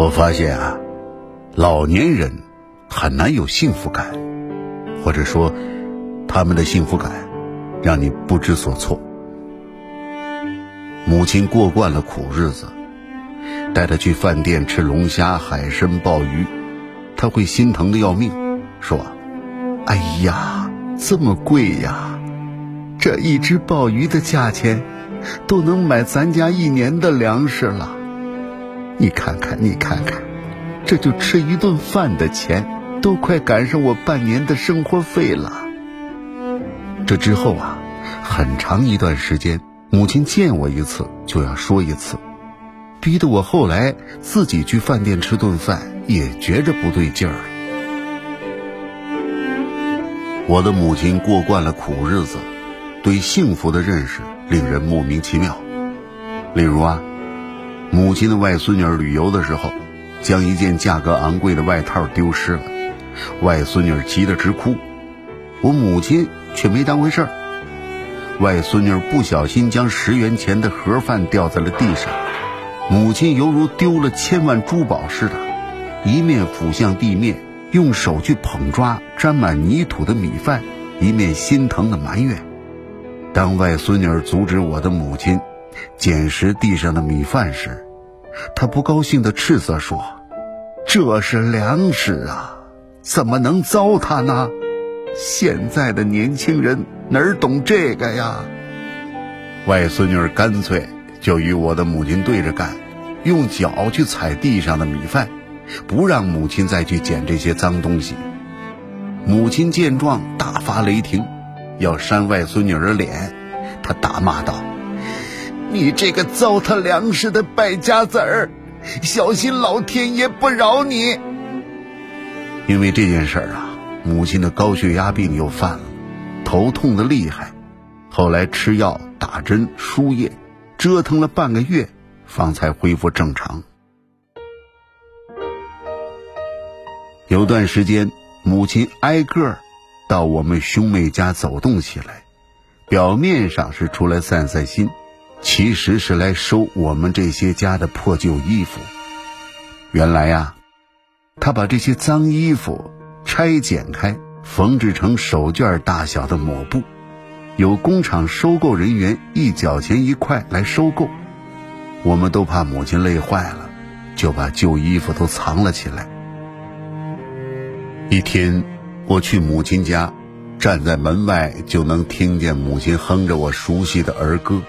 我发现啊，老年人很难有幸福感，或者说，他们的幸福感让你不知所措。母亲过惯了苦日子，带他去饭店吃龙虾、海参、鲍鱼，他会心疼的要命，说：“哎呀，这么贵呀！这一只鲍鱼的价钱，都能买咱家一年的粮食了。”你看看，你看看，这就吃一顿饭的钱，都快赶上我半年的生活费了。这之后啊，很长一段时间，母亲见我一次就要说一次，逼得我后来自己去饭店吃顿饭也觉着不对劲儿。我的母亲过惯了苦日子，对幸福的认识令人莫名其妙。例如啊。母亲的外孙女旅游的时候，将一件价格昂贵的外套丢失了，外孙女急得直哭，我母亲却没当回事儿。外孙女不小心将十元钱的盒饭掉在了地上，母亲犹如丢了千万珠宝似的，一面俯向地面，用手去捧抓沾满泥土的米饭，一面心疼的埋怨。当外孙女阻止我的母亲。捡拾地上的米饭时，他不高兴地斥责说：“这是粮食啊，怎么能糟蹋呢？现在的年轻人哪儿懂这个呀？”外孙女干脆就与我的母亲对着干，用脚去踩地上的米饭，不让母亲再去捡这些脏东西。母亲见状大发雷霆，要扇外孙女的脸，她大骂道。你这个糟蹋粮食的败家子儿，小心老天爷不饶你！因为这件事儿啊，母亲的高血压病又犯了，头痛的厉害，后来吃药、打针、输液，折腾了半个月，方才恢复正常。有段时间，母亲挨个到我们兄妹家走动起来，表面上是出来散散心。其实是来收我们这些家的破旧衣服。原来呀，他把这些脏衣服拆剪开，缝制成手绢大小的抹布，有工厂收购人员一角钱一块来收购。我们都怕母亲累坏了，就把旧衣服都藏了起来。一天，我去母亲家，站在门外就能听见母亲哼着我熟悉的儿歌。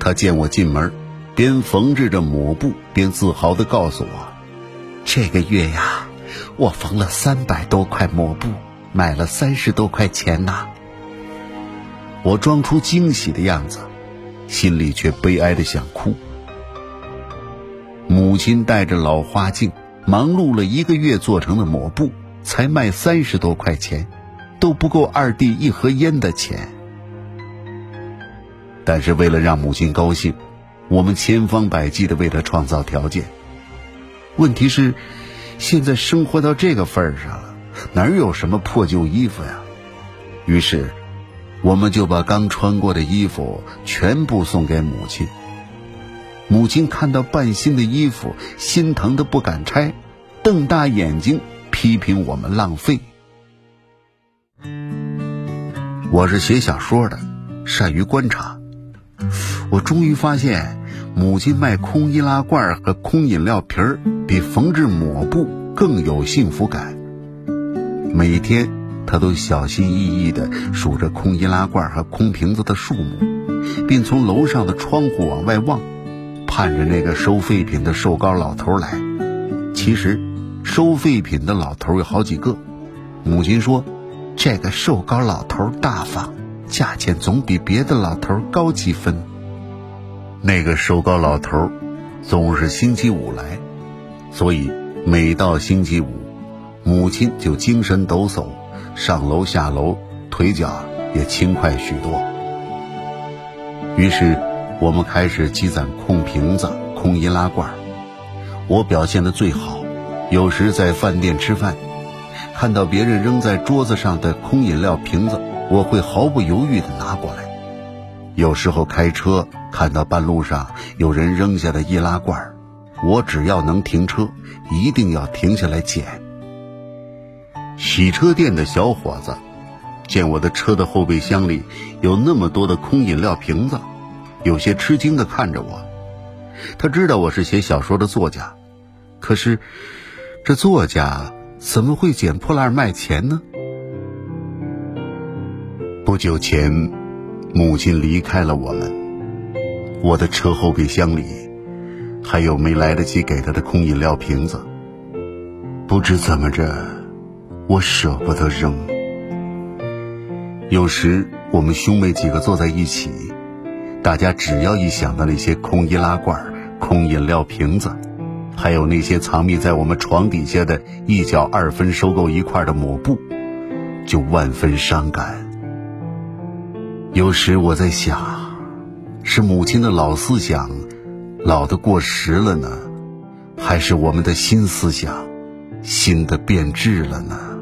他见我进门，边缝制着抹布，边自豪地告诉我：“这个月呀，我缝了三百多块抹布，卖了三十多块钱呐。”我装出惊喜的样子，心里却悲哀的想哭。母亲戴着老花镜，忙碌了一个月做成的抹布，才卖三十多块钱，都不够二弟一盒烟的钱。但是为了让母亲高兴，我们千方百计的为她创造条件。问题是，现在生活到这个份儿上了，哪有什么破旧衣服呀？于是，我们就把刚穿过的衣服全部送给母亲。母亲看到半新的衣服，心疼的不敢拆，瞪大眼睛批评我们浪费。我是写小说的，善于观察。我终于发现，母亲卖空易拉罐和空饮料瓶儿比缝制抹布更有幸福感。每天，她都小心翼翼地数着空易拉罐和空瓶子的数目，并从楼上的窗户往外望，盼着那个收废品的瘦高老头来。其实，收废品的老头有好几个。母亲说，这个瘦高老头大方，价钱总比别的老头高几分。那个瘦高老头总是星期五来，所以每到星期五，母亲就精神抖擞，上楼下楼，腿脚也轻快许多。于是，我们开始积攒空瓶子、空易拉罐。我表现的最好，有时在饭店吃饭，看到别人扔在桌子上的空饮料瓶子，我会毫不犹豫地拿过来。有时候开车看到半路上有人扔下的易拉罐，我只要能停车，一定要停下来捡。洗车店的小伙子见我的车的后备箱里有那么多的空饮料瓶子，有些吃惊的看着我。他知道我是写小说的作家，可是这作家怎么会捡破烂卖钱呢？不久前，母亲离开了我们，我的车后备箱里还有没来得及给她的空饮料瓶子，不知怎么着，我舍不得扔。有时我们兄妹几个坐在一起，大家只要一想到那些空易拉罐、空饮料瓶子，还有那些藏匿在我们床底下的一角二分收购一块的抹布，就万分伤感。有时我在想，是母亲的老思想老的过时了呢，还是我们的新思想新的变质了呢？